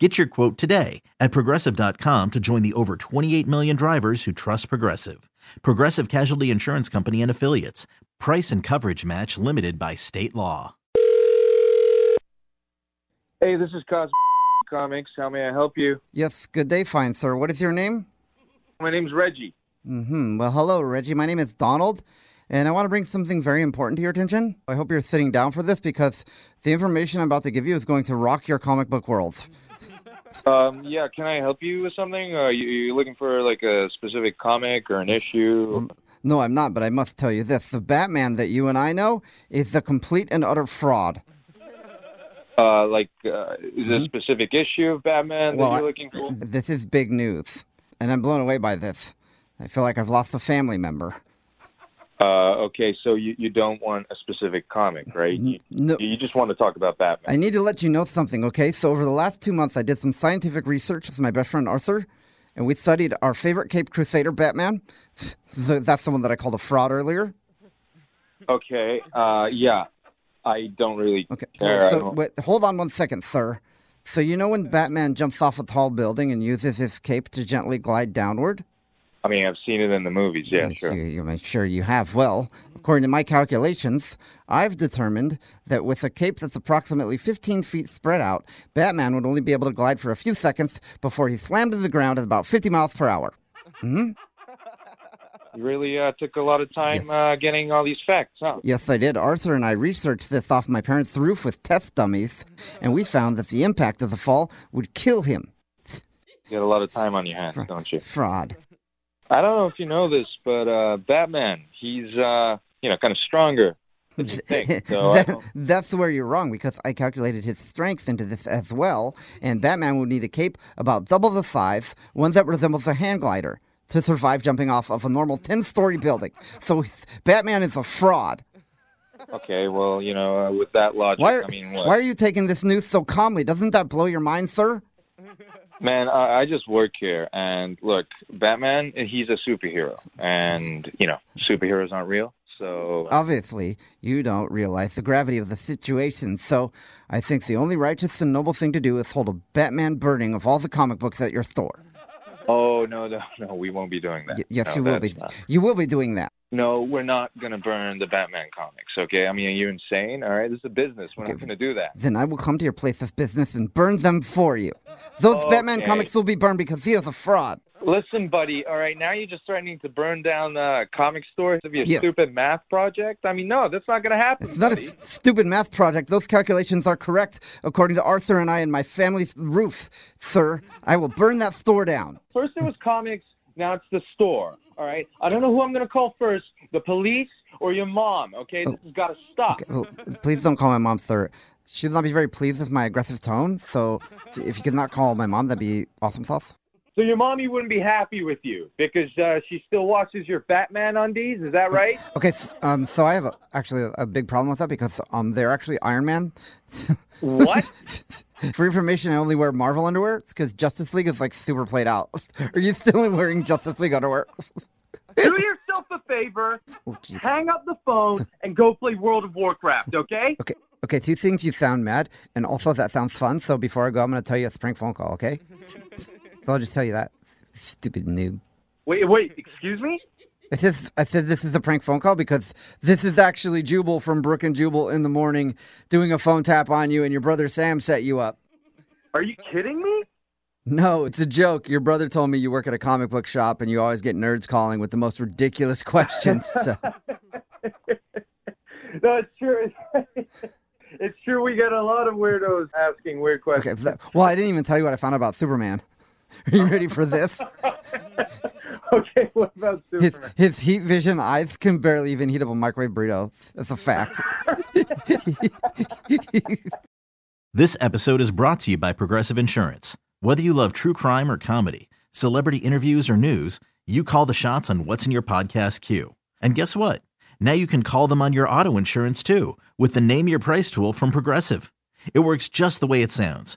Get your quote today at progressive.com to join the over 28 million drivers who trust Progressive. Progressive Casualty Insurance Company and Affiliates. Price and coverage match limited by state law. Hey, this is Cosmo Comics. How may I help you? Yes, good day, fine sir. What is your name? My name's Reggie. Mm-hmm. Well, hello, Reggie. My name is Donald, and I want to bring something very important to your attention. I hope you're sitting down for this because the information I'm about to give you is going to rock your comic book world. Um, yeah, can I help you with something? Are you, you looking for like a specific comic or an issue? No, I'm not, but I must tell you this. The Batman that you and I know is the complete and utter fraud. Uh, like, uh, is it a specific issue of Batman that Mm-hmm. You're looking for? This is big news, and I'm blown away by this. I feel like I've lost a family member. Uh, okay, so you, you don't want a specific comic, right? You, No, you just want to talk about Batman. I need to let you know something, okay? So, over the last two months, I did some scientific research with my best friend Arthur, and we studied our favorite Cape Crusader Batman. That's the one that I called a fraud earlier. Okay, uh, yeah, I don't really Okay. care. So, wait, hold on one second, sir. So, you know when Batman jumps off a tall building and uses his cape to gently glide downward? I mean, I've seen it in the movies. Yeah, I'm sure. You, sure you have. Well, according to my calculations, I've determined that with a cape that's approximately 15 feet spread out, Batman would only be able to glide for a few seconds before he slammed to the ground at about 50 miles per hour. Hmm? You really uh, took a lot of time uh, getting all these facts, huh? Yes, I did. Arthur and I researched this off my parents' roof with test dummies, and we found that the impact of the fall would kill him. You got a lot of time on your hands, don't you? Fraud. I don't know if you know this, but uh, Batman, he's uh, you know kind of stronger think. So That- that's where you're wrong because I calculated his strength into this as well, and Batman would need a cape about double the size, one that resembles a hand glider, to survive jumping off of a normal 10 story building. So Batman is a fraud. okay, well, you know, uh, with that logic, Why are, I mean, why are you taking this news so calmly? Doesn't that blow your mind, sir? Man, I, I just work here, and look, Batman, he's a superhero, and you know, superheroes aren't real. So Obviously, you don't realize the gravity of the situation, so I think the only righteous and noble thing to do is hold a Batman burning of all the comic books at your store. oh no, no, no, we won't be doing that. Y- yes, No, you will be. not- You will be doing that. No, we're not gonna burn the Batman comics. Okay, I mean, you're you insane? All right, this is a business. We're not gonna do that. Then I will come to your place of business and burn them for you. Those Batman comics will be burned because he is a fraud. Listen, buddy. All right, now you're just threatening to burn down uh, comic stores of your Yes. stupid math project. I mean, no, that's not going to happen. It's not a buddy. s- stupid math project. Those calculations are correct according to Arthur and I and my family's roof, sir. I will burn that store down. First it was comics, now it's the store. All right, I don't know who I'm going to call first, the police or your mom. Okay, this has got to stop. Oh, please don't call my mom sir. She'll not be very pleased with my aggressive tone, so if- if you could not call my mom, that'd be awesome sauce. So your mommy wouldn't be happy with you because uh, she still watches your Batman undies. Is that right? Okay, um, so I have a, actually a, a big problem with that because um, they're actually Iron Man. what? For information, I only wear Marvel underwear because Justice League is like super played out. Are you still wearing Justice League underwear? Do yourself a favor, Oh, hang up the phone, and go play World of Warcraft. Okay? Okay, okay. Two things: you sound mad, and also that sounds fun. So before I go, I'm going to tell you a prank phone call. Okay? so I'll just tell you that. Stupid noob. Wait, wait. Excuse me. It says, I said this is a prank phone call because this is actually Jubal from Brooke and Jubal in the morning doing a phone tap on you, and your brother Sam set you up. Are you kidding me? No, it's a joke. Your brother told me you work at a comic book shop and you always get nerds calling with the most ridiculous questions. So, No, it's true. it's true. We get a lot of weirdos asking weird questions. that- well, I didn't even tell you what I found out about Superman. Are you ready for this? Okay, what about His, his heat vision eyes can barely even heat up a microwave burrito. That's a fact. This episode is brought to you by Progressive Insurance. Whether you love true crime or comedy, celebrity interviews or news, you call the shots on what's in your podcast queue. And guess what? Now you can call them on your auto insurance too with the Name Your Price tool from Progressive. It works just the way it sounds.